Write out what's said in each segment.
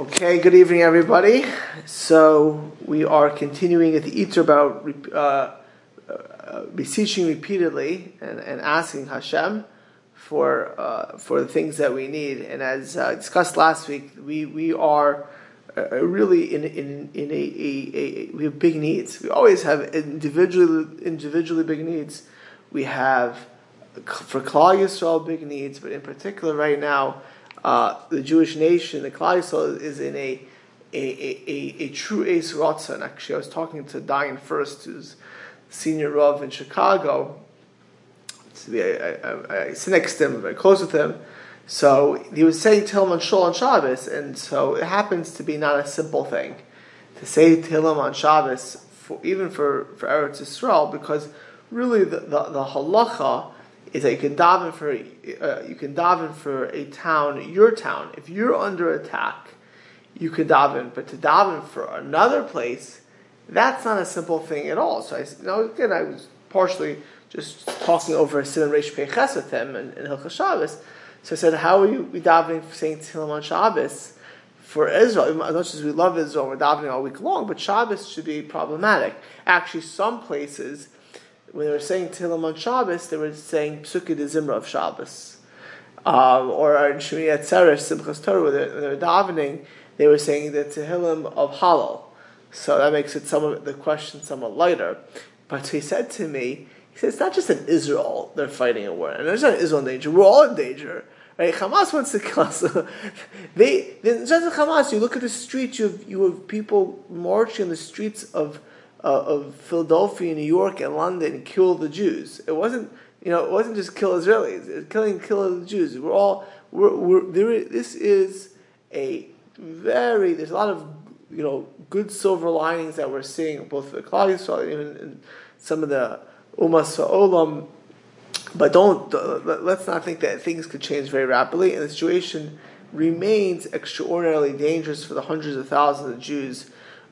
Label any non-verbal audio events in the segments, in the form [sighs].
Okay, good evening, everybody. So we are continuing at the Itur about uh, uh, beseeching repeatedly and, and asking Hashem for uh, for the things that we need. And as uh, discussed last week, we we are uh, really in in in a, a, a, we have big needs. We always have individually individually big needs. We have for Klal Yisrael big needs, but in particular right now uh, the Jewish nation, the Klal Yisrael, is in a a, a, a, true ace rotzen. Actually, I was talking to Dayan Fuerst, who's senior Rav in Chicago. I, I, I, sit next to him, very close with him. So he was saying Tehillim on Shul on Shabbos, and so it happens to be not a simple thing to say Tehillim on Shabbos, for, even for, for Eretz Yisrael, because really the, the, the halacha is that you can daven for uh, you can daven for a town, your town. If you're under attack, you can daven, but to daven for another place, that's not a simple thing at all. So I, know, again, I was partially just talking over Siman Reish Pei Ches with him and, in Hilchos Shabbos. So I said, how are you davening for saying Tehillim on Shabbos for Israel? As much as we love Israel, we're davening all week long, but Shabbos should be problematic. Actually, some places when they were saying Tehillim on Shabbos, they were saying Pesukei de Zimra of Shabbos. Um, or in Shemini Atzeres, Simchas Torah, when they were davening, they were saying the Tehillim of Hallel. So that makes it some of the question somewhat lighter. But he said to me, he said, it's not just in Israel they're fighting a war. And there's not Israel in danger. We're all in danger. Right? Hamas wants to [laughs] kill us. they, in Hamas, you look at the streets, you have, you have people marching in the streets of uh, of Philadelphia, New York, and London kill the Jews. It wasn't, you know, it wasn't just kill Israelis. It was killing, kill the Jews. We're all, we're, we're, there, this is a very, there's a lot of, you know, good silver linings that we're seeing, both the Klal Yisrael, even in some of the Umas Olam. But don't, let's not think that things could change very rapidly, and the situation remains extraordinarily dangerous for the hundreds of thousands of Jews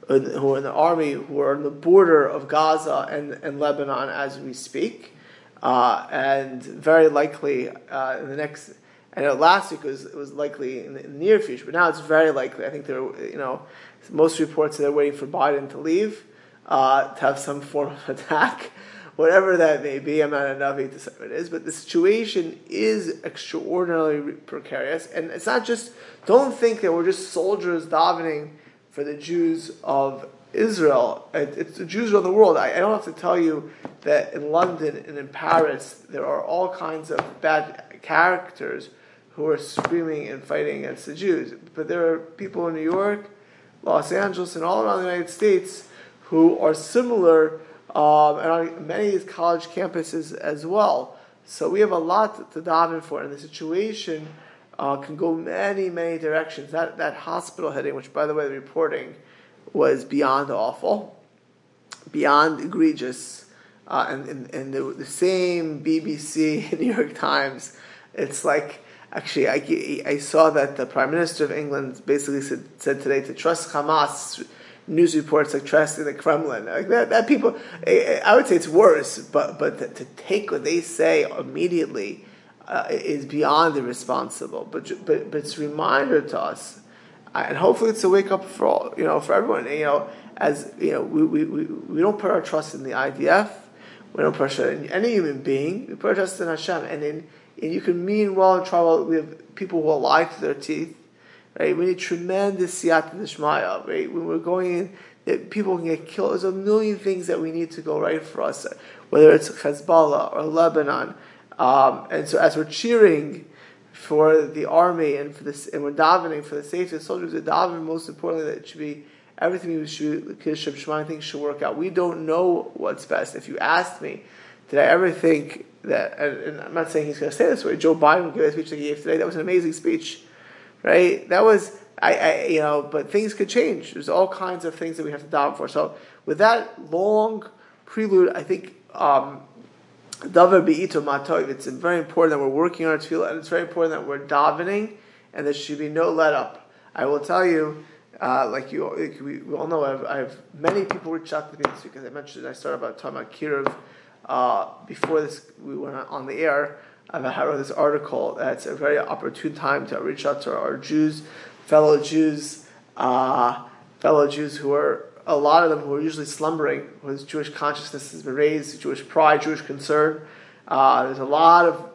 who are in the army, who are on the border of Gaza and, and Lebanon as we speak. Uh, and very likely uh, in the next, and last week was, it was likely in the, in the, near future, but now it's very likely. I think they're, you know, most reports that they're waiting for Biden to leave uh, to have some form of [laughs] attack, whatever that may be. I'm not Navi to say what it is, but the situation is extraordinarily precarious. And it's not just, don't think that we're just soldiers davening for the Jews of Israel. It's the Jews of the world. I, don't have to tell you that in London and in Paris there are all kinds of bad characters who are screaming and fighting against the Jews. But there are people in New York, Los Angeles, and all around the United States who are similar, um, and on many college campuses as well. So we have a lot to daven for, and the situation uh, can go many, many directions. That, that hospital heading, which by the way, the reporting was beyond awful, beyond egregious, uh, and, and, and the, the, same BBC, [laughs] New York Times, it's like, actually, I, I saw that the Prime Minister of England basically said, said today to trust Hamas news reports like trusting the Kremlin. Like that, that people, I would say it's worse, but but to, to take what they say immediately uh, is beyond irresponsible. But, but, but it's a reminder to us, uh, and hopefully it's a wake up for all, you know, for everyone. You know, as you know, we, we, we, don't put our trust in the IDF, we don't put our trust in any human being. We put our trust in Hashem, and in and you can mean well and try well. We have people who will lie to their teeth. Right? We need tremendous siyata d'shmaya. Right? When we're going in, that people can get killed. There's a million things that we need to go right for us, whether it's Hezbollah or Lebanon um, and so as we're cheering for the army and for this, and we're davening for the safety of the soldiers, we're davening most importantly that it should be everything we should, Kiddush Shema, things should work out. We don't know what's best. If you asked me, did I ever think that, and, and I'm not saying he's going to say this way, Joe Biden gave a speech that he gave today, that was an amazing speech, right? That was, I, I, you know, but things could change. There's all kinds of things that we have to daven for. So with that long prelude, I think um, Davar. It's very important that we're working on our tefillah, and it's very important that we're davening, and there should be no let up. I will tell you, uh, like you, like we, all know, I have, I have, many people reach out to me this week. As I mentioned, I started about talking about Kiruv uh, before this. We went on the air. I wrote this article. That's a very opportune time to reach out to our Jews, fellow Jews, uh, fellow Jews who are a lot of them who are usually slumbering, whose Jewish consciousness has been raised, Jewish pride, Jewish concern. Uh, there's a lot of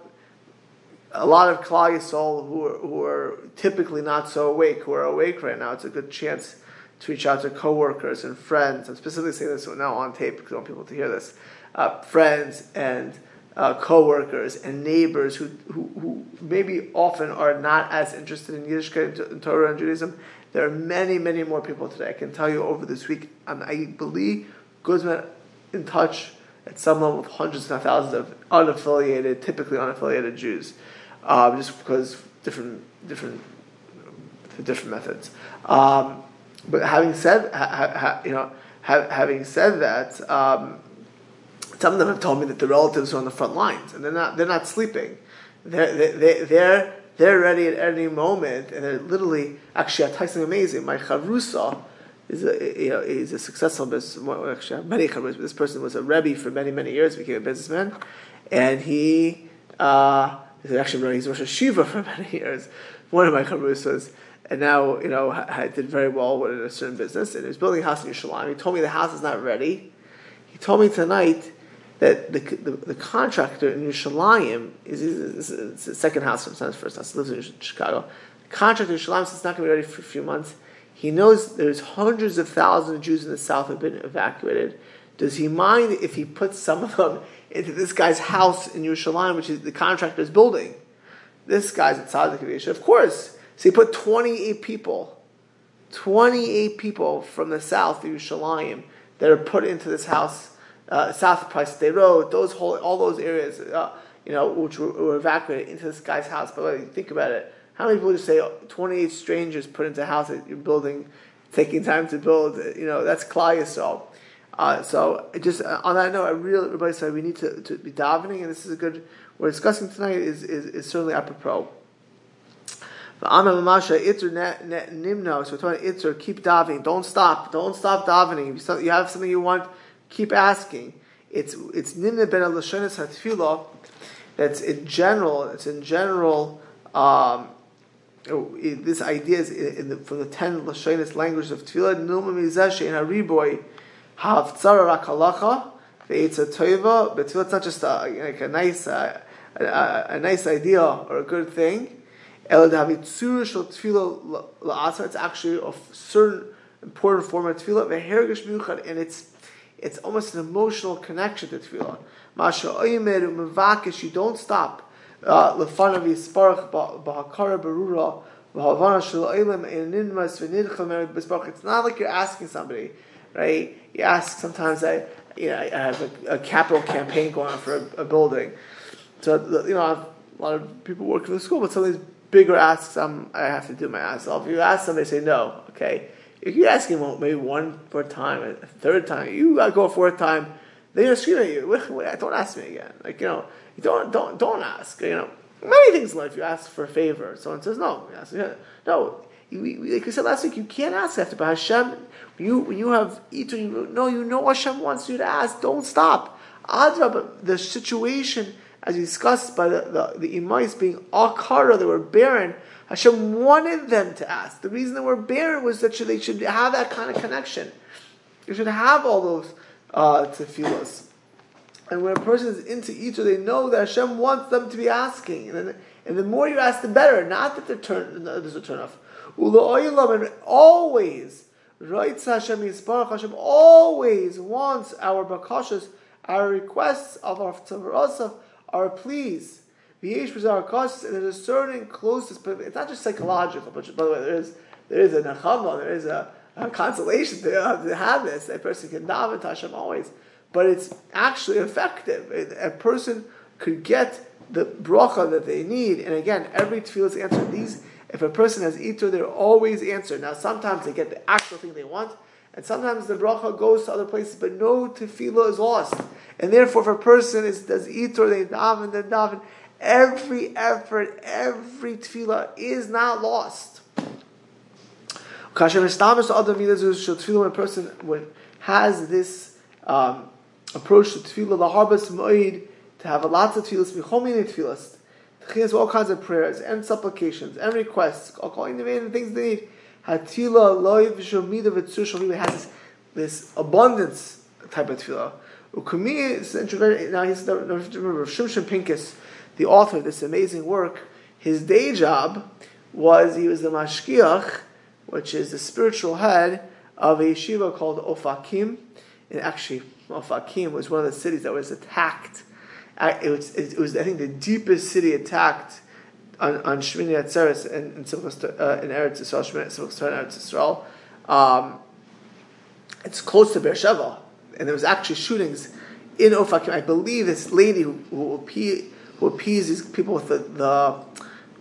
a lot of Klal Yisrael who are, who are typically not so awake, who are awake right now. It's a good chance to reach out to coworkers and friends. I'm specifically saying this now on tape because I want people to hear this. Uh, friends and uh, co-workers and neighbors who, who, who, maybe often are not as interested in Yiddishkeit and Torah and Judaism. There are many, many more people today. I can tell you over this week, and I believe Guzman in touch at some level with hundreds and thousands of unaffiliated, typically unaffiliated Jews, um, just because different, different, different methods. Um, but having said, ha, ha, you know, ha, having said that, um, some of them have told me that the relatives are on the front lines and they're not, they're not sleeping. They're, they, they're, they're ready at any moment and they're literally, actually, something amazing. My chavrusa is a, you know, he's a successful business, actually, many chavrus, this person was a rebbe for many, many years, became a businessman, and he, uh, actually, he's Rosh Yeshiva [laughs] for many years. One of my chavrusas, and now you know I did very well with a certain business, and he was building a house in Yerushalayim. He told me the house is not ready. He told me tonight that the, the, the contractor in Yerushalayim is, is, is, the second house, from sometimes first house. Lives in Chicago. The contractor in Yerushalayim says it's not going to be ready for a few months. He knows there's hundreds of thousands of Jews in the south have been evacuated. Does he mind if he puts some of them into this guy's house in Yerushalayim, which is the contractor's building? This guy's at Tzaddik Of course. So he put 28 people, 28 people from the south, Yerushalayim, that are put into this house, uh, south Price Road, those whole, all those areas, uh, you know, which were, were, evacuated into this guy's house. But you think about it, how many people would say 28 strangers put into a house that you're building, taking time to build? You know, that's Klal. Uh, so just uh, on that note, I really everybody said we need to, to be davening, and this is a good. We're discussing tonight is, is, is certainly apropos. So we're talking itur. Keep davening. Don't stop. Don't stop davening. If you have something you want, keep asking. It's it's nimna ben alashonis hatfilah. That's in general. It's in general. Um, this idea is in the, from the ten lashonis languages of tefillah. Numa mizash in hariboy have tzara rakalacha. It's a toiva, but it's not just a, like a nice, uh, a, a, nice idea or a good thing. El davitzur shel tefillah la'atzar. It's actually a certain important form of tefillah, and it's it's almost an emotional connection to tefillah. Masha you don't stop. Uh, Lefanav yisparach b'hakara berura It's not like you're asking somebody, right? You ask sometimes. I you know I have a, a capital campaign going on for a, a building, so you know a lot of people work for the school, but some of these bigger asks, um, I have to do my myself. If you ask they say no. Okay, if you ask them maybe one more time, a third time, you go a fourth time, they're gonna scream at you. Don't ask me again. Like you know, don't don't don't ask. You know, many things in life you ask for a favor. Someone says no. You ask, no. You, like we said last week, you can't ask after. But Hashem, you when you have eaten, you know you know Hashem wants you to ask. Don't stop. Adra, the situation as we discussed by the, the, the Imais being Akara, they were barren, Hashem wanted them to ask. The reason they were barren was that they should have that kind of connection. They should have all those uh, tefillas. And when a person is into Easter, they know that Hashem wants them to be asking. And, then, and the more you ask, the better. Not that the turn, there's a turn off. And always? Hashem always wants our bakashas, our requests of our tzavarosaf, our pleased. V'yesh b'zar and there's a certain closeness, but it's not just psychological. But by the way, there is there is a nachama, there is a, a consolation to, uh, to have this. A person can daven to Hashem always, but it's actually effective. A person could get the bracha that they need, and again, every tefillah is answered. These, if a person has itur, they're always answered. Now, sometimes they get the actual thing they want, and sometimes the bracha goes to other places, but no tefillah is lost. And therefore, if a person is, does itur, they daven, they daven, every effort, every tefillah is not lost. When a person has this um, approach to tefillah, the harbas moed, to have lots of tefillahs, michomini tefillahs, all kinds of prayers and supplications and requests, all calling the things they need. Hatila loiv shomida v'tzur shomida has this, this abundance type of tefillah. Now he's the remember Shimshon Pincus, the author of this amazing work. His day job was he was the mashgiach, which is the spiritual head of a yeshiva called Ofakim. And actually, Ofakim was one of the cities that was attacked. It was, it was I think, the deepest city attacked on, on Shmini Atzeres in, in, uh, in Eretz Yisrael, Shmini Eretz Yisrael. Um, it's close to Beersheba, and there was actually shootings in Ofakim. I believe this lady who, who, who appeased these people with the, the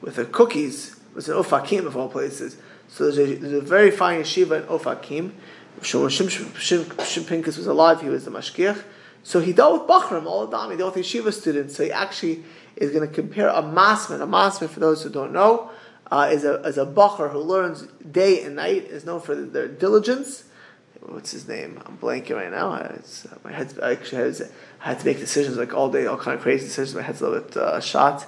with the cookies was in Ofakim of all places. So there's a, there's a very fine yeshiva in Ofakim. Shimon Shim Pincus was alive, he was the mashgiach. So he dealt with Bachram all the time. He dealt with yeshiva students. So he actually is going to compare a masman. A masman, for those who don't know, uh, is a is a bacher who learns day and night. Is known for their diligence. What's his name? I'm blanking right now. It's, uh, my head I actually has, I had to make decisions like all day, all kind of crazy decisions. My head's a little bit uh, shot.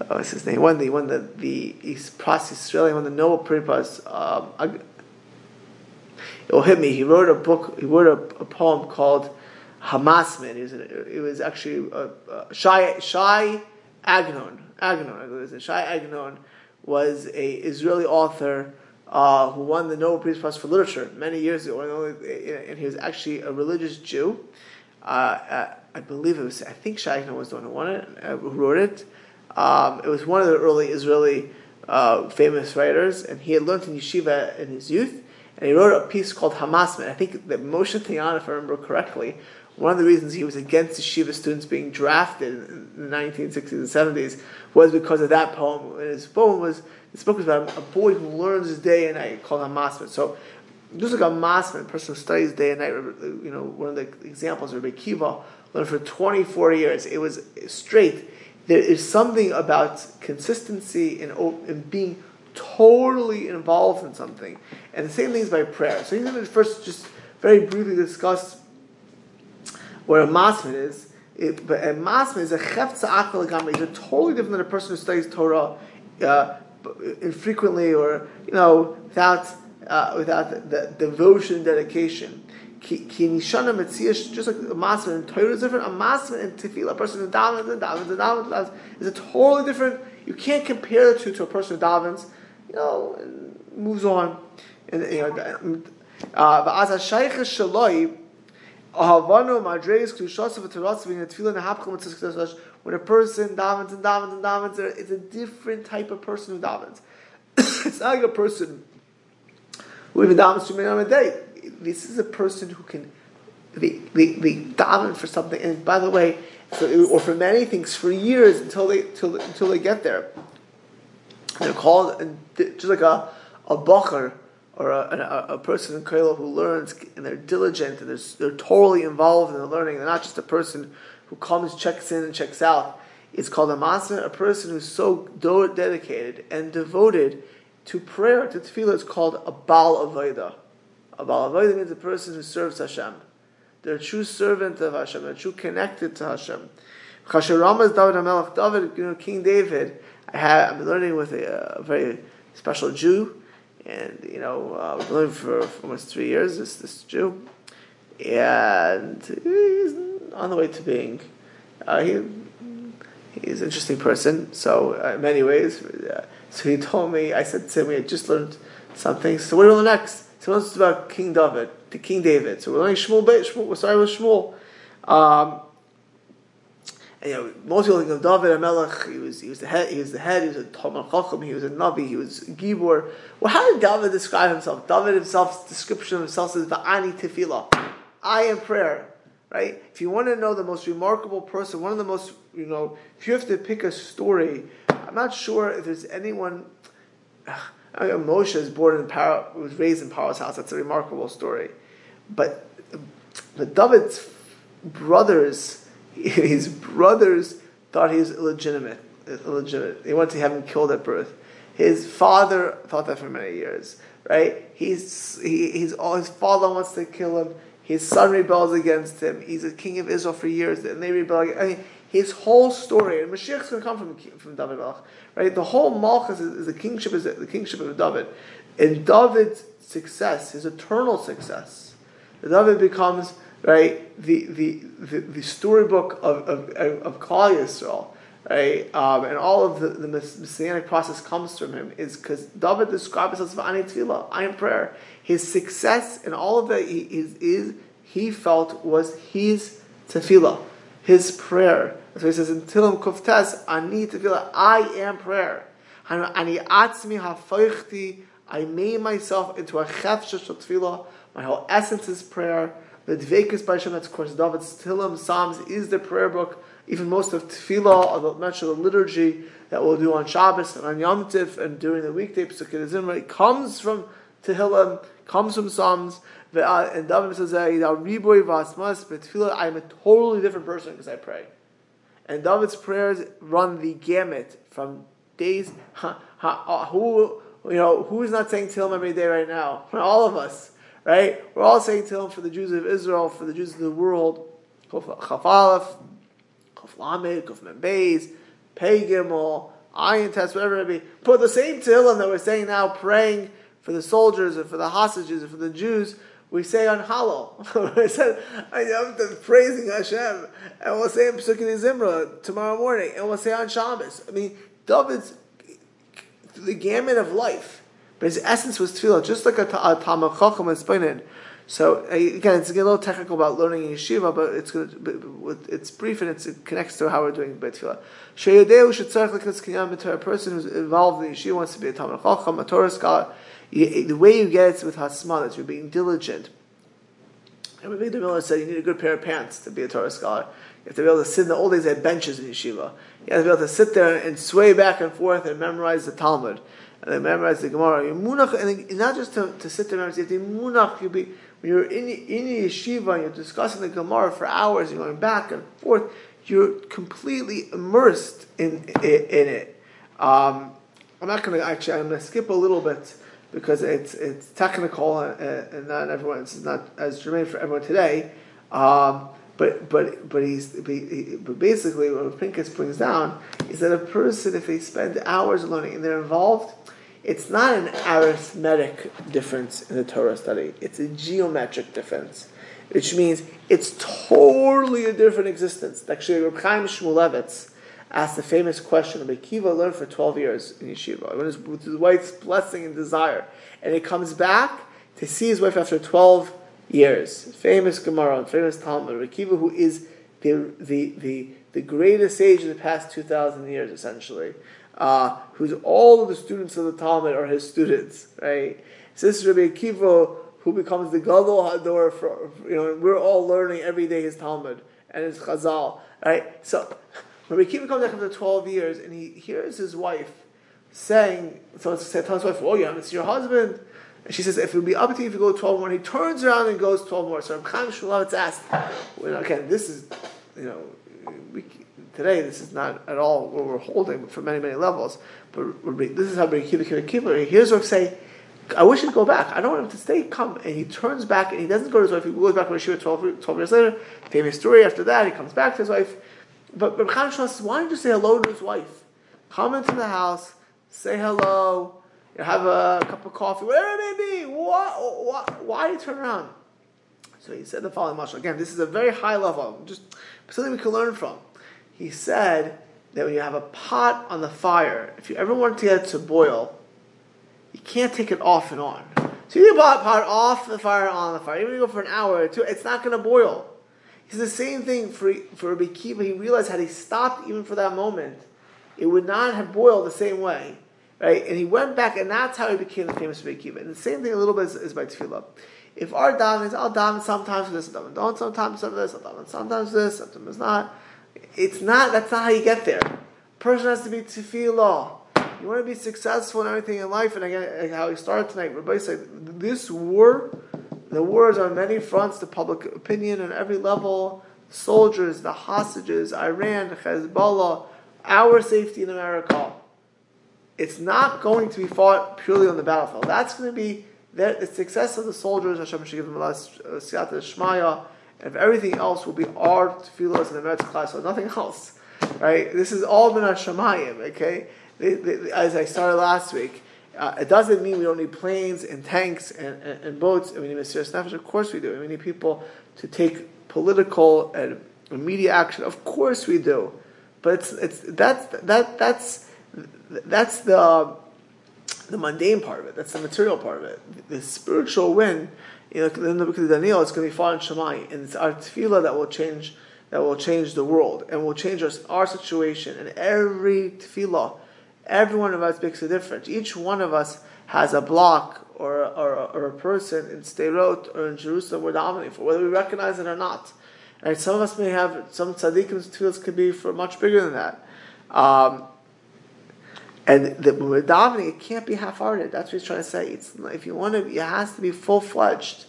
Uh, what's his name? Won the won the the East Pras Australia won the Nobel Prize. Um, it'll hit me. He wrote a book. He wrote a, a poem called Hamasman. It was, it was actually uh, uh, Shai, Shai Agnon. Agnon, Shai Agnon was a Israeli author uh, who won the Nobel Peace Prize for Literature many years ago, and he was actually a religious Jew. Uh, uh, I believe it was, I think Shai was the one who won it, uh, who wrote it. Um, it was one of the early Israeli famous writers, and he had learned in yeshiva in his youth, and he wrote a piece called Hamasman. I think that Moshe Dayan, if I remember correctly, one of the reasons he was against the Shiva students being drafted in the 1960s and 70s was because of that poem. And his poem was, this book was about a boy who learns his day and night called a masman. So, just like a masman, a person who studies day and night, you know, one of the examples of Rabbi Kiva learned for 24 years. It was straight. There is something about consistency and, being totally involved in something. And the same thing is by prayer. So he's going to first just very briefly discuss where a masman is. It, but a masman is a akal gamri. He's totally different than a person who studies Torah uh, infrequently or you know without uh, without the, the, devotion and dedication. Just like a masmid in Torah is different. A masmid in tefillah, a person who davens and davens and davens is a totally different. You can't compare the two to a person who davens. You know, moves on. And, you know, uh, when a person davens and davens and davens, it's a different type of person who davens. [coughs] it's not like a person who even davens two minutes on a day. This is a person who can they, they, they daven for something, and by the way, so, or for many things for years until they until, until they get there. They're called just like a a bacher or a, a, a, person in Koilo who learns and they're diligent and they're, they're totally involved in the learning. They're not just a person who comes, checks in, and checks out. It's called a master, a person who's so dedicated and devoted to prayer, to tefillah. It's called a Baal Avodah. A Baal Avodah means a person who serves Hashem. They're a true servant of Hashem. They're true connected to Hashem. Chasharam David HaMelech. David, you know, King David. I have, I'm learning with a, a very special Jew and you know uh, we've lived for, for, almost three years. This this Jew, and he's on the way to being. Uh, he he's an interesting person. So uh, in many ways, uh, so he told me. I said to him, we just learned something. So what are we learn next? So it's about King David, the King David. So we're learning Shmuel. Shmuel we're starting with Shmuel. Um, and, you know, most people think of David Melech. He was he was the head. He was the head. He was a Talmud Chacham. He was a Navi. He was Gibor. Well, how did David describe himself? David himself's description of himself says, "Va'ani tefillah." I am prayer. Right? If you want to know the most remarkable person, one of the most you know, if you have to pick a story, I'm not sure if there's anyone. [sighs] I mean, Moshe is born in Paro, was raised in Paro's house. That's a remarkable story, but but David's brothers [laughs] his brothers thought he was illegitimate. Illegitimate. They wanted to have him killed at birth. His father thought that for many years. Right? He's he, he's all his father wants to kill him. His son rebels against him. He's a king of Israel for years, and they rebel. I mean, his whole story, and Mashiach's going to come from from David right? The whole Malchus is, is the kingship is the kingship of David. and David's success, his eternal success, David becomes right the the, the, the storybook of of, of Klal Yisrael. Right, um, and all of the, the messianic process comes from him is because David describes himself as I am prayer. His success and all of that he is, is he felt was his tefillah, his prayer. So he says in Tilim Kuf Tes, "Ani Tefillah," I am prayer. Ani atzmi hafaychti I made myself into a chefshesh of tefillah. My whole essence is prayer. The Dvekas by Hashem, that's of course David's Tillim, Psalms is the prayer book. Even most of tefillah, or the much of the liturgy that we'll do on Shabbos and on Yom Tif and during the weekday Pesukei Zimra, comes from Tehillim, comes from Psalms. And David says, "Riboy vasmas tefillah." I am a totally different person because I pray. And David's prayers run the gamut from days. Uh, who you know, who's not saying Tehillim every day right now? [laughs] All of us, right? We're all saying Tehillim for the Jews of Israel, for the Jews of the world. Chaf Aleph, Chaf Lamed, Membeis, Pei Ayin Test, whatever it may be. Put the same Tehillim that we're saying now, praying for the soldiers and for the hostages and for the Jews, we say on Hallel. [laughs] we said, I am praising Hashem. And we'll say in Pesukei Zimra tomorrow morning. And we'll say on Shabbos. I mean, David's the gamut of life. But his essence was tefillah, just like a, a Talmud Chacham explained So uh, again, it's a little technical about learning in yeshiva, but it's it's brief and it connects to how we're doing bet tefillah. Sheyodeu should tzarich this kinyan a person who's involved in yeshiva wants to be a Talmud Chacham, a Torah scholar. You, the way you get it with hasma, that you're being diligent. And Rabbi Miller said you need a good pair of pants to be a Torah scholar. You have to be able to sit in the old days, they had benches in yeshiva. You have to be able to sit there and sway back and forth and memorize the Talmud. And then memorize the Gemara. You're munach, and not just to, to sit there and memorize, you have to munach, you'll be, when you're in, in yeshiva and you're discussing the Gemara for hours, you're going back and forth, you're completely immersed in, in, in it. Um, I'm not going to actually, I'm going to skip a little bit because it's, it's technical and, and not everyone, it's not as germane for everyone today. Um, but but but he's but basically what Pincus brings down is that a person if they spend hours learning and they're involved, it's not an arithmetic difference in the Torah study. It's a geometric difference, which means it's totally a different existence. Actually, Reb Chaim Shmulevitz asked the famous question. Rabbi Kiva learned for twelve years in yeshiva with his wife's blessing and desire, and he comes back to see his wife after twelve years. Famous Gemara, famous Talmud, Rekiva, who is the, the, the, the greatest sage of the past 2,000 years, essentially, uh, who's all of the students of the Talmud are his students, right? So this is Rabbi Akiva, who becomes the Gadol Hador for, you know, we're all learning every day his Talmud and his Chazal, right? So, Rabbi Akiva comes back after 12 years and he hears his wife saying, so tells his wife, oh, yeah, it's your husband. And she says, if it would be up to you if you go 12 more, and he turns around and goes 12 more. So Rabbi Chaim Shmulevitz asked, well, again, this is, you know, we, today this is not at all what we're holding for many, many levels. But this is how Rabbi Kiva Kiva Kiva, he hears her say, I wish he'd go back. I don't want him to stay, come. And he turns back and he doesn't go to his wife. He goes back to Yeshiva 12, 12 years later. Famous story after that. He comes back to his wife. But Rabbi Chaim don't you say hello to his wife? Come into the house, say hello, you have a cup of coffee, whatever it may be. Why, do you turn around? So he said the following mashal. Again, this is a very high level, just something we can learn from. He said that when you have a pot on the fire, if you ever want to get it to boil, you can't take it off and on. So you put a pot off the fire, on the fire. Even if you go for an hour or two, it's not going to boil. It's the same thing for for Rabbi Kiva. He realized had he stopped even for that moment, it would not have boiled the same way. Right? And he went back, and that's how he became the famous Rabbi Akiva. And the same thing a little bit is, is by tefillah. If our daven is, I'll daven sometimes for this, daven don't sometimes for this, I'll daven sometimes this, sometimes not. It's not, that's not how you get there. person has to be tefillah. You want to be successful in everything in life, and again, how we started tonight, Rabbi said, this war, the wars on many fronts, the public opinion on every level, soldiers, the hostages, Iran, Hezbollah, our safety in America it's not going to be fought purely on the battlefield. That's going to be the, success of the soldiers. Hashem should give them uh, siyata shmaya, and everything else will be our tefillos and the Meretz class, so nothing else. Right? This is all been Hashemayim. Okay. as I started last week, Uh, it doesn't mean we don't need planes and tanks and, and, and boats. I mean, in serious nefesh, of course we do. we need people to take political and media action. Of course we do. But it's, it's that's that that's that's the the mundane part of it. That's the material part of it. The spiritual win, you know, in the book of Daniel, it's going to be far in Shemai, and it's our tefillah that will change that will change the world and will change our, our situation. And every tefillah, every one of us makes a difference. Each one of us has a block or, or, or a person in Sderot or in Jerusalem we're dominating for, whether we recognize it or not. And some of us may have some tzaddikim's tefillahs could be for much bigger than that. Um, and the, when we're davening, it can't be half-hearted. That's what he's trying to say. It's if you want to, it has to be full-fledged.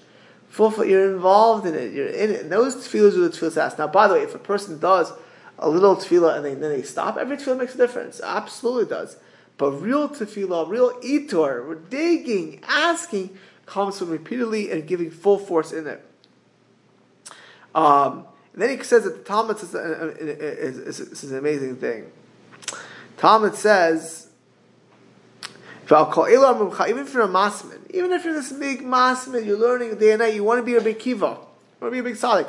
Full, you're involved in it. You're in it. And those tefillahs are the tefillahs asked. Now, by the way, if a person does a little tefillah and they, then they stop, every tefillah makes a difference. Absolutely does. But real tefillah, real itur, digging, asking, comes from repeatedly and giving full force in it. Um, and then he says that the Talmud says, uh, is, is, is, an amazing thing. Talmud says, even if you're a masman, even if you're this big masman, you're learning day and night, you want to be a big kiva, you want to be a big sadik.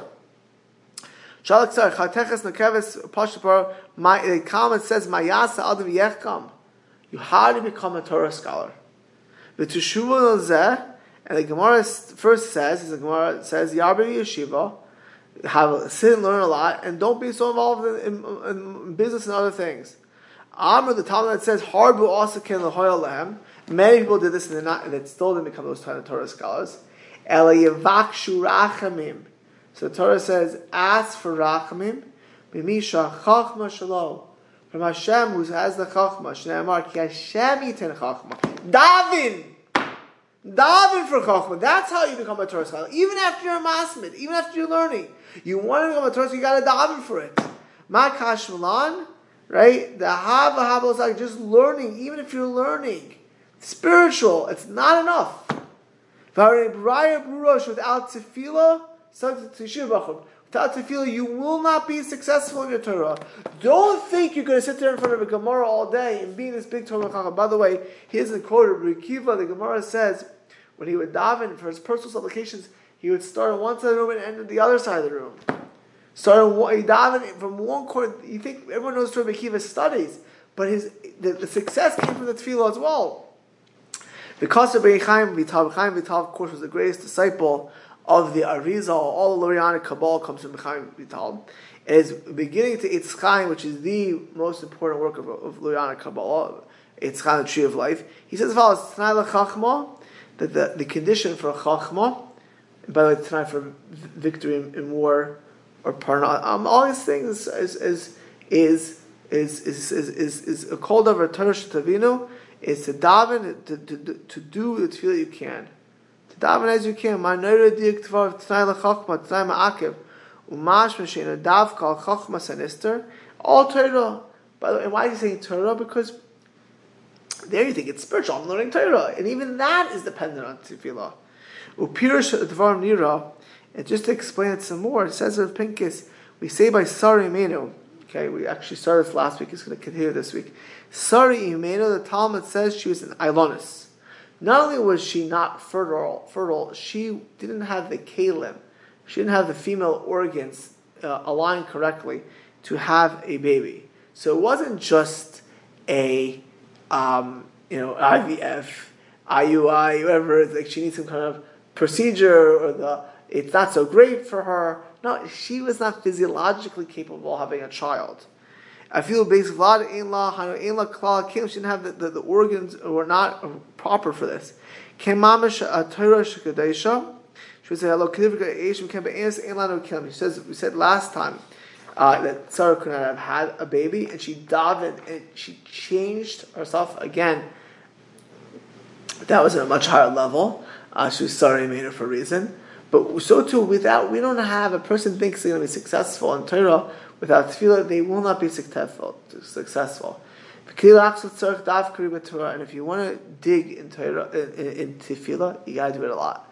The comment says, "Mayasa adam yechkam." You had to become a Torah scholar. And the Gemara first says, the Gemara says, "Yarbi yeshiva." Have sit and learn a lot, and don't be so involved in, in, in business and other things. Amr, the Talmud that says, Harbu also can lehem. Many people did this and, not, and it still didn't become those kind of Torah scholars. Elayevakshu rachamim. So the Torah says, ask for rachamim. Bimisha chachma shalo. From Hashem who has the chachma. Shneamar ki Hashem yiten chachma. Davin! Davin for chachma. That's how you become a Torah scholar. Even after you're a masmid, even after you're learning. You want to become a Torah scholar, you got to daven for it. Makash malan right? The hava hava just learning, even if you're learning spiritual, it's not enough. If I were a Briar Burosh without tefillah, without tefillah, you will not be successful in your Torah. Don't think you're going to sit there in front of a Gemara all day and be this big Torah Chacham. By the way, here's a quote of Rikiva. The Gemara says when he would daven for his personal supplications, he would start on one side of the room and end at the other side of the room. Starting daven from one corner, you think everyone knows Rabbi Akiva studies, but his the, the, success came from the tefillah as well. Because Rabbi Chaim Vital, Chaim Vital, of course, was the greatest disciple of the Arizal. All the Lurianic Kabbalah comes from Chaim Vital. It is beginning to Eitz Chaim, which is the most important work of, of Lurianic Kabbalah, Eitz Chaim, the tree of life. He says as follows: that the, the condition for Chachma, by the way, tonight for victory in, in war or parna. Um, all these things is is is is is is, is, is a call of a Torah Tavino is to daven to, to, to do the tefillah you can. To daven as you can. My noira dik tvar tnai lechachma tnai ma'akev umash mashina dav kal chachma sanister all Torah. By the way, why is he saying Torah? Because there you think it's spiritual. I'm learning Torah, and even that is dependent on tefillah. Upirish dvar nira and just to explain it some more, it says of Pincus, we say by Sarah Imeinu, okay, we actually started this last week, it's going to continue this week. Sarah Imeinu, the Talmud says she was an Ilonis. Not only was she not fertile, fertile, she didn't have the kalim, she didn't have the female organs uh, aligned correctly to have a baby. So it wasn't just a, um, you know, IVF, IUI, whatever, like she needs some kind of procedure or the it's not so great for her. No, she was not physiologically capable of having a child. I feel based Vlad in law, in law klal kim she didn't have the, the, the, organs were not proper for this. Kemamish a Torah shekadesha. She would say hello kidivika Asian can be She says we said last time uh, that Sarah could not have had a baby, and she davened and she changed herself again. That was at a much higher level. Uh, she was sorry made her for a reason. But so too, without we don't have a person thinks they're going to be successful in Torah without tefillah, they will not be successful. Successful. And if you want to dig in Torah, in, in, tefillah, you got to do it a lot.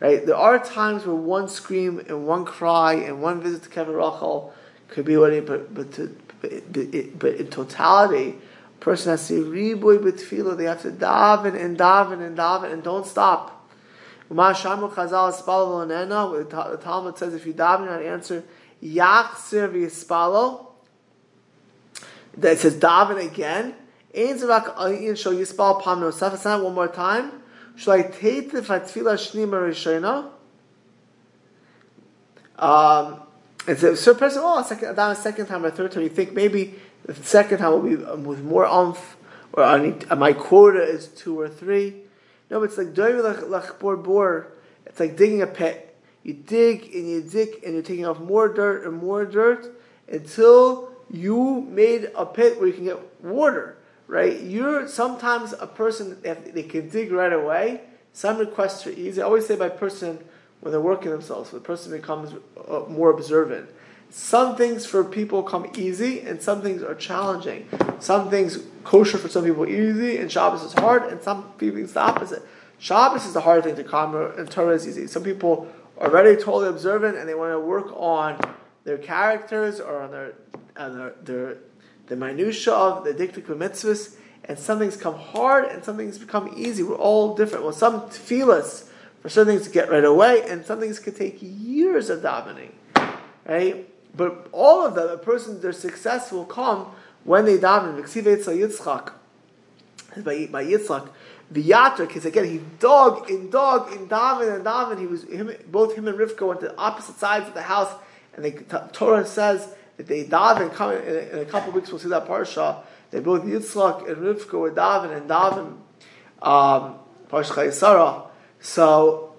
Right? There are times where one scream and one cry and one visit to Kevin Rachel could be what it, but but, to, but, but, in totality, a person has to riboy b'tefillah. They have to daven and daven and daven and don't stop. The Talmud says if you daven and answer, yachzir v'yispalo. That says daven again. Ein zivak ayin shal yispal pam nosaf. It's not one more time. Shall I take the fatfila shnima rishona? Um, and so, so person, oh, a second, down a second time or third time, you think maybe the second time will be um, with more umph, or I need, uh, my quota is two or three. No, but it's like doing bor bor. It's like digging a pit. You dig and you dig and you're taking off more dirt and more dirt until you made a pit where you can get water. Right? You're sometimes a person they can dig right away. Some requests are easy. I always say by person when they're working themselves, the person becomes uh, more observant. Some things for people come easy, and some things are challenging. Some things kosher for some people easy, and Shabbos is hard, and some people it's the opposite. Shabbos is the hard thing to come, and Torah is easy. Some people are already totally observant, and they want to work on their characters or on their on their, their the minutia of the diktik mitzvahs, and some things come hard, and some things become easy. We're all different. Well, some feel us for some things to get right away, and some things could take years of davening, right? But all of them, a person, their success will come when they daven. By, by Yitzchak, Viyater, because again he dog in dog in daven and daven. He was him, both him and Rivka went to opposite sides of the house, and the Torah says that they. Come in, in, a couple of weeks, we'll see that parsha. They both Yitzchak and Rivka were daven and daven. Um, parsha so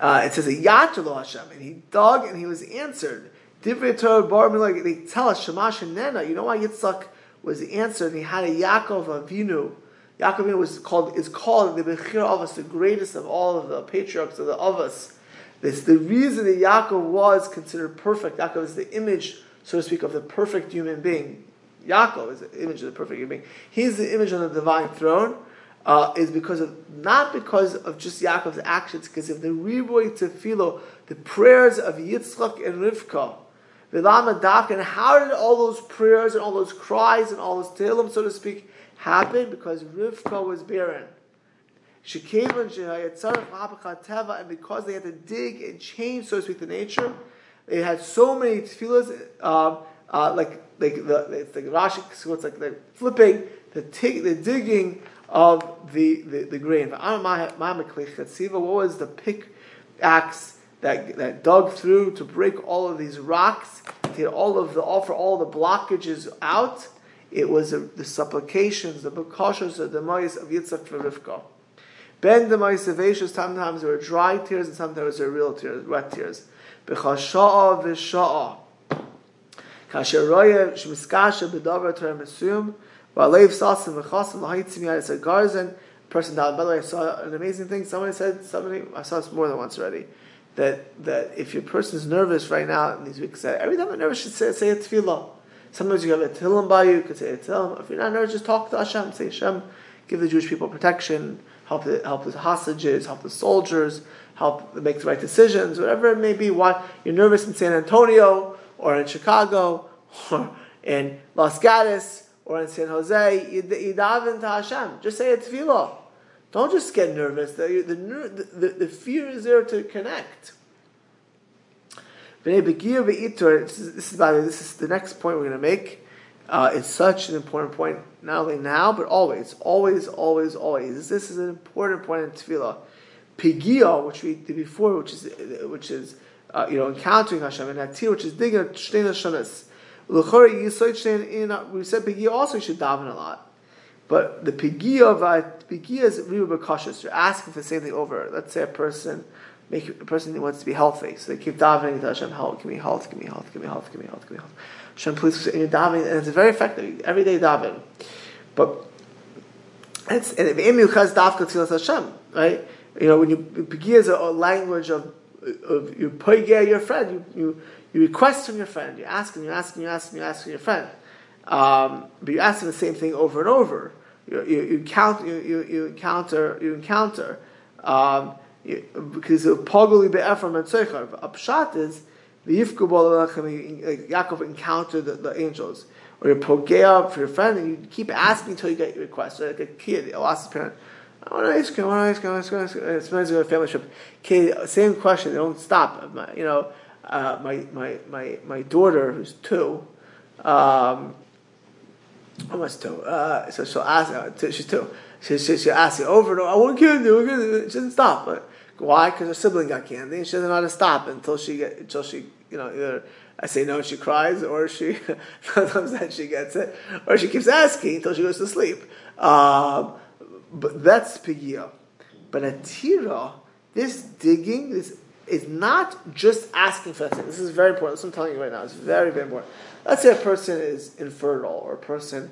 uh, it says a Yatalo Hashem, and he dug and he was answered. Divrei Torah bar they tell us Shamash and Nena. You know why Yitzchak was answered? And he had a Yaakov Avinu. Yaakov was called is called the Bechir Avos, the greatest of all of the patriarchs of the Avos. This the reason that Yaakov was considered perfect. Yaakov is the image, so to speak, of the perfect human being. Yaakov is the image of the perfect human being. He's the image on the divine throne uh, is because of not because of just Yaakov's actions, because of the riboy tefillo, the prayers of Yitzchak and Rivka. And how did all those prayers and all those cries and all those tehillim, so to speak, happen? Because Rivka was barren. She came and she had teva, and because they had to dig and change, so to speak, the nature, they had so many tefillahs, um, uh, like like the it's like Rashi, so it's like the flipping, the, t- the digging of the, the, the grain. What was the pickaxe that, that dug through to break all of these rocks, to get all of the offer all the blockages out? It was a, the supplications, the bekashos, of the demise of Yitzchak for Rivka. Ben demise of sometimes there were dry tears and sometimes there were real tears, wet tears. Bechasha'a v'sha'a. Kasher roya shmiskasha b'davar Torah mesum. V'alev sasim v'chasim l'haitzim yad a garzen. Person down. By the way, I saw an amazing thing. Somebody said somebody. I saw this more than once already. That that if your person is nervous right now in these weeks, every time you're nervous, should say, say a tefillah. Sometimes you have a tehillim by you. You could say a tehillim. If you're not nervous, just talk to Hashem. Say Hashem, give the Jewish people protection. Help the help the hostages. Help the soldiers. Help make the right decisions. Whatever it may be. Why you're nervous in San Antonio or in Chicago [laughs] or in Los Gatos or in San Jose, you, you daven to Hashem. Just say a tefillah. Don't just get nervous. The, the, the, the fear is there to connect. This is, this is, this is the next point we're going to make. Uh, it's such an important point, not only now, but always, always, always, always. This is an important point in tefillah. Pigia, which we did before, which is which is uh, you know encountering Hashem, and Hatir, which is digging a shtein Hashemis we said pigia also should daven a lot. But the pigia of pigia is really cautious. You're asking for the same thing over. Let's say a person make a person who wants to be healthy, so they keep davening to Hashem, help, give me health, give me health, give me health, give me health, give me health. Hashem, please, and you're davening, and it's very effective. Every day daven, but it's and if has dafka Hashem, right? You know when you pigia is a, language of of you poigia your friend, you you you request from your friend, you ask him, you ask him, you ask him, you ask your friend. Um, but you ask him the same thing over and over. You, you, you, count, you, you, you encounter, you encounter, um, because pogoli be'efram and tzeichar. Upshat is the Yifkub, like Yaakov encountered the, the angels. or you're pogea for your friend, and you keep asking until you get your request. Like a kid, he'll ask his parent, I want to ask you, I want to ask you, I want ask you. It's nice to go to a family trip. Kid, same question, they don't stop. My, you know, uh, my, my, my, my daughter, who's two, um, almost two, uh, so she'll ask, uh, she's two, she, she, she'll ask you over and over, I want candy, I want candy. She doesn't stop. But why? Because her sibling got candy, and she doesn't know how to stop until she get, until she, you know, either I say no and she cries, or she, [laughs] sometimes then she gets it, or she keeps asking until she goes to sleep. Um, but that's pigia. But a tira, this digging, this is not just asking for that thing. This is very important. This I'm telling you right now. It's very, very important. Let's say a person is infertile, or a person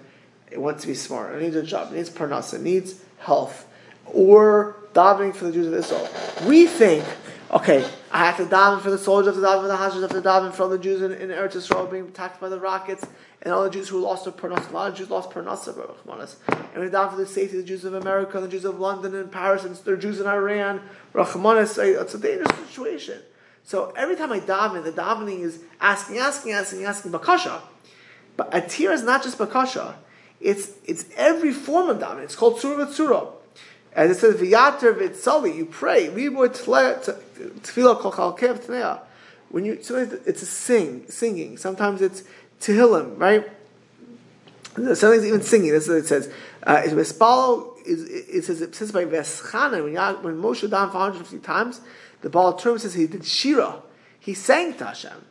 wants to be smart, or needs a job, needs parnasa, needs health, or davening for the Jews of Israel. We think, okay, I have to daven for the soldiers, I have to daven for the Hashis, I have to daven for all the Jews in, in Eretz Israel being attacked by the rockets, and all the Jews who lost their parnasa. A lot of Jews lost parnasa, uh, and we daven for the safety of the Jews of America, the Jews of London and Paris, and the Jews in Iran. Rachmanis, uh, it's a dangerous situation. So every time I daven, the davening is asking, asking, asking, asking bakasha. But atir is not just bakasha. It's it's every form of davening. It's called surah v'tzura. As it says, v'yater v'tzali, you pray. When you, it's a sing, singing. Sometimes it's tehillim, right? Sometimes even singing. That's what it says. Uh, it says it says by Veschana when, when Moshe for 150 times, the Baal HaTurim says he did shira. He sang to Hashem.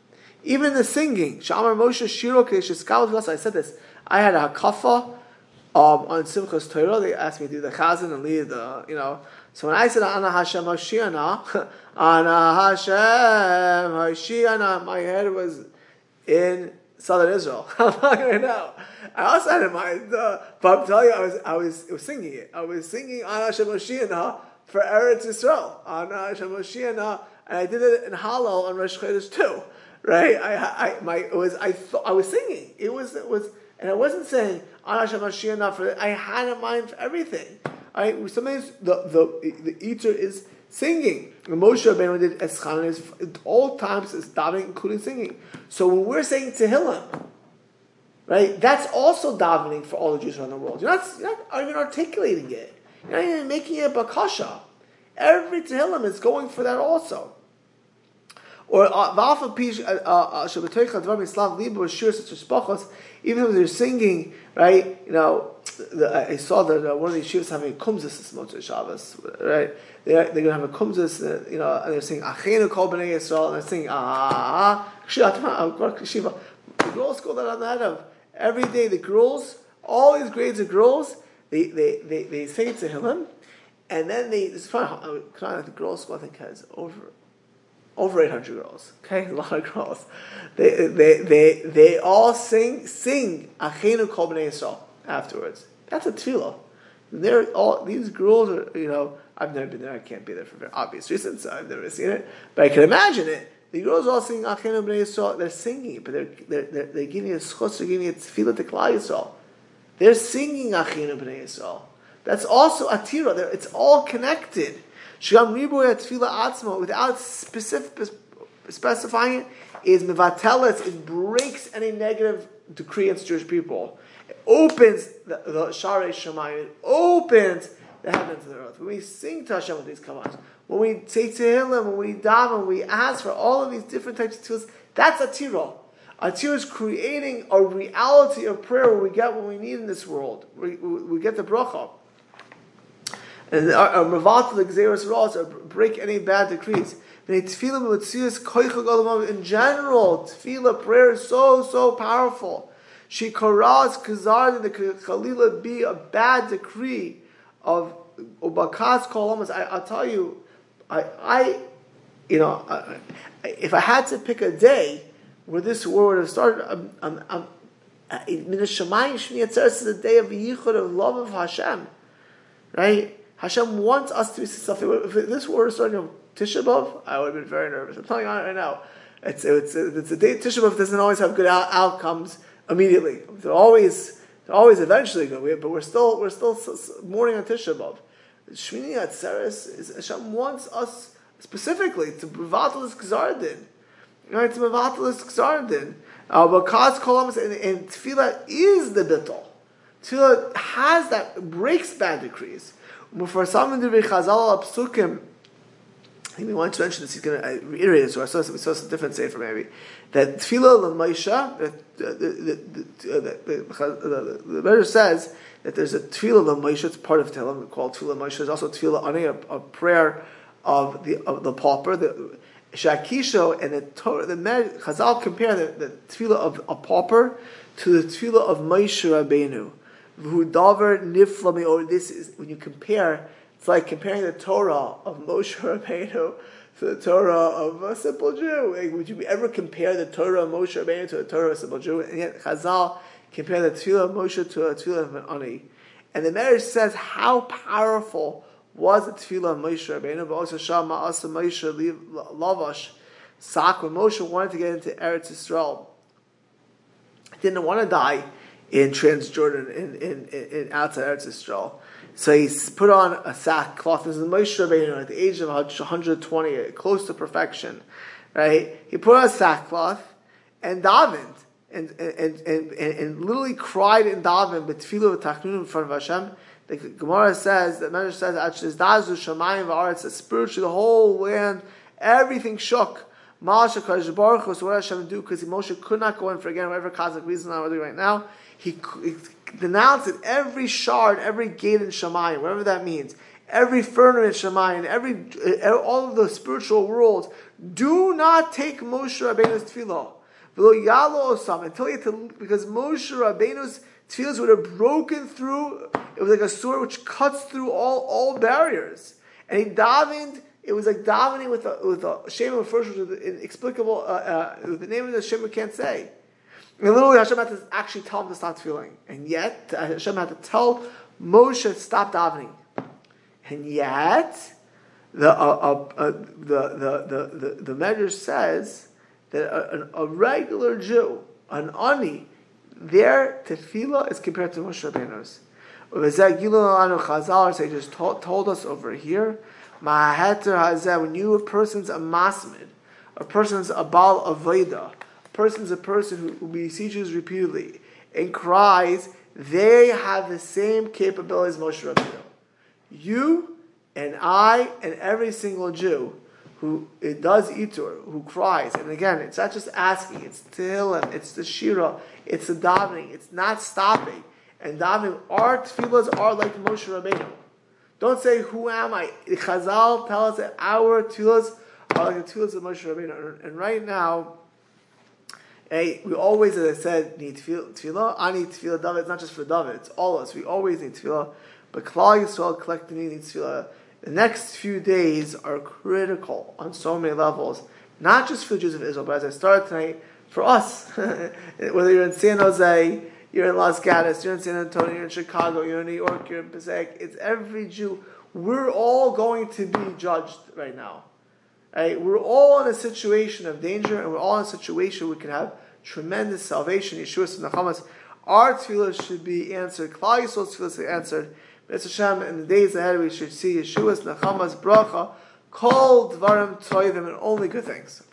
Even the singing, Shamar Moshe Shiro I said this. I had a hakafa um, on Simchas Torah. They asked me to do the chazan and lead the, you know. So when I said Ana Hashem Hoshiana, [laughs] Ana Hashem Hoshiana, my head was in southern Israel. [laughs] I'm not going to know. I also had in mind, uh, but I'm telling you, I was, I was, was singing it. I was singing Ana Hashem Hoshiana for Eretz Yisrael. Ana Hashem Hoshiana, and I did it in Hallel on Rosh Chodesh too. Right? I, I, my, was, I I was singing. It was, it was, and I wasn't saying I had a mind for everything. I sometimes the the the eater is singing. Moshe Rabbeinu did Eschan is all times is davening, including singing. So when we're saying Tehillim, right, that's also davening for all the Jews around the world. You're not, you're not even articulating it. You're not even making it a bakasha. Every Tehillim is going for that also. Or libo shir such even if they're singing, right? You know, the, I saw that uh, one of the yeshivas having a this Motzei Shabbos, right? They're, they're going to have a kumzis, uh, you know, and they're singing Achenu Kol Bnei Yisrael, and they're singing Ah, Shiva. The girls go that on the of every day. The girls, all these grades of girls, they they they, they sing to him, and then they. It's funny. The girls school I think has over over 800 girls. Okay, [laughs] a lot of girls. They, they, they, they all sing, sing Achenu Kol B'nai Yisrael afterwards. That's a tefillah. They're all, these girls are, you know, I've never been there, I can't be there for obvious reasons, so I've never seen it, but I can imagine it. The girls are all sing Achenu B'nai Yisrael, they're singing, but they're, they're, they're, they're giving a schos, they're giving a tefillah to Klal Yisrael. They're singing Achenu B'nai Yisrael. That's also atira. It's all connected. Shgam riboy tefillah atzma without specific specifying it is mevateles. It breaks any negative decree against Jewish people. It opens the, the Sharei Shemayim. It opens the heavens to the earth. When we sing to Hashem with these commands, when we say Tehillim, when we daven, when we ask for all of these different types of tools, that's a tiro. A tiro is creating a reality of prayer where we get what we need in this world. We, we, we get the bracha and Mavat the Xeris Ros, or break any bad decrees. In general, tefillah prayer is so, so powerful. She karaz kazar the Khalila be a bad decree of ubakas kolamas. I'll tell you, I, I you know, I, if I had to pick a day where this war would have started, I'm, I'm, I'm, uh, Shemayim Shmini is the day of yichud of love of Hashem, right? Hashem wants us to be successful. If this were starting on Tisha B'Av, I would have been very nervous. I'm telling you right now. It's, it's, it's a day, Tisha B'Av doesn't always have good out- outcomes immediately. They're always, they're always eventually good, but we're still, we're still mourning on Tisha B'Av. Shmini Atzeres is Hashem wants us specifically to this gzardin. Right? It's Mavatalis Ksardin. Uh, but Kaz Kolamas and, and Tefillah is the bittul. Tefillah has that, breaks bad decrees. For some in the Chazal Psukim, I think we want to mention this. He's going to reiterate it. So I saw, we saw some different sefer maybe that tefillah l'maisha. Uh, the the the, uh, says that there's a tefillah l'maisha. It's part of Tehillim called tefillah l'maisha. There's also tefillah ani, a, a prayer of the of the pauper. The Shakisho and the Torah, the Chazal compare the, the tefillah of a pauper to the tefillah of Moshe Rabbeinu. Who davar nifla or this is when you compare it's like comparing the Torah of Moshe [laughs] Rabbeinu to the Torah of a simple Jew. Like, would you ever compare the Torah of Moshe Rabbeinu to the Torah of a simple Jew? And yet Chazal compare the Tefillah of Moshe to a Tefillah of an Ani. And the marriage says how powerful was the Tefillah of Moshe Rabbeinu, but also Shama Asa Moshe Lavash Sak when Moshe wanted to get into Eretz Yisrael. Didn't want to die in Transjordan, in, in, in, outside Eretz Yisrael. So he put on a sackcloth. This is Moshe Rabbeinu at the age of 120, uh, close to perfection, right? He put on a sackcloth and davened. And, and, and, and, and literally cried in daven, but tefillah v'tachnun in front of Hashem. The Gemara says, the Medrash says, actually, dazu shamayim v'aretz, spiritually the whole land, everything shook. Ma'asha Kadosh Baruch Hu, so what Hashem do? Because Moshe could not go in for again, whatever cosmic reason I'm doing right now. He, he denounced it every shard, every gate in Shemayim, whatever that means, every firmament in Shemayim, every uh, all of the spiritual worlds. Do not take Moshe Rabbeinu's tefillah. Until you to, because Moshe Rabbeinu's tefillahs would have broken through. It was like a sword which cuts through all, all barriers. And he davened. It was like davening with a with a of first, which inexplicable. Uh, uh, the name of the Shem we can't say. And literally Hashem had to actually tell him to stop feeling. And yet, Hashem had to tell Moshe to stop davening. And yet, the, uh, uh, uh, the, the, the, the, Medrash says that a, a, regular Jew, an Ani, their tefillah is compared to Moshe Rabbeinu's. Chazal, they just told, told us over here, when you, a person's a masmid, a person's a bal aveda, person is a person who, who beseeches repeatedly and cries, they have the same capabilities Moshe Rabbeinu. You and I and every single Jew who it does itur, who cries, and again, it's not just asking, it's tehillim, it's the shira, it's the davening, it's not stopping. And davening, our tefillahs are like Moshe Rabbeinu. Don't say, who am I? Chazal tell us that our tefillahs are like the tefillahs of Moshe Rabbeinu. And right now, Hey, we always, as I said, need tefillah. I need tefillah. David, it's not just for David; it's all of us. We always need tefillah. But Klal Yisrael collectively needs tefillah. The next few days are critical on so many levels, not just for the Jews of Israel, but as I started tonight, for us. [laughs] Whether you're in San Jose, you're in Los Gatos, you're in San Antonio, you're in Chicago, you're in New York, you're in Passaic. It's every Jew. We're all going to be judged right now. Right? We're all in a situation of danger, and we're all in a situation where we can have tremendous salvation. Yeshua and Nachamas. Our tefillah should be answered. Klal Yisrael's tefillah should be answered. Mitzvah Hashem, in the days ahead, we should see Yeshua's Nachamas bracha, called Dvarim Toivim, and only good things.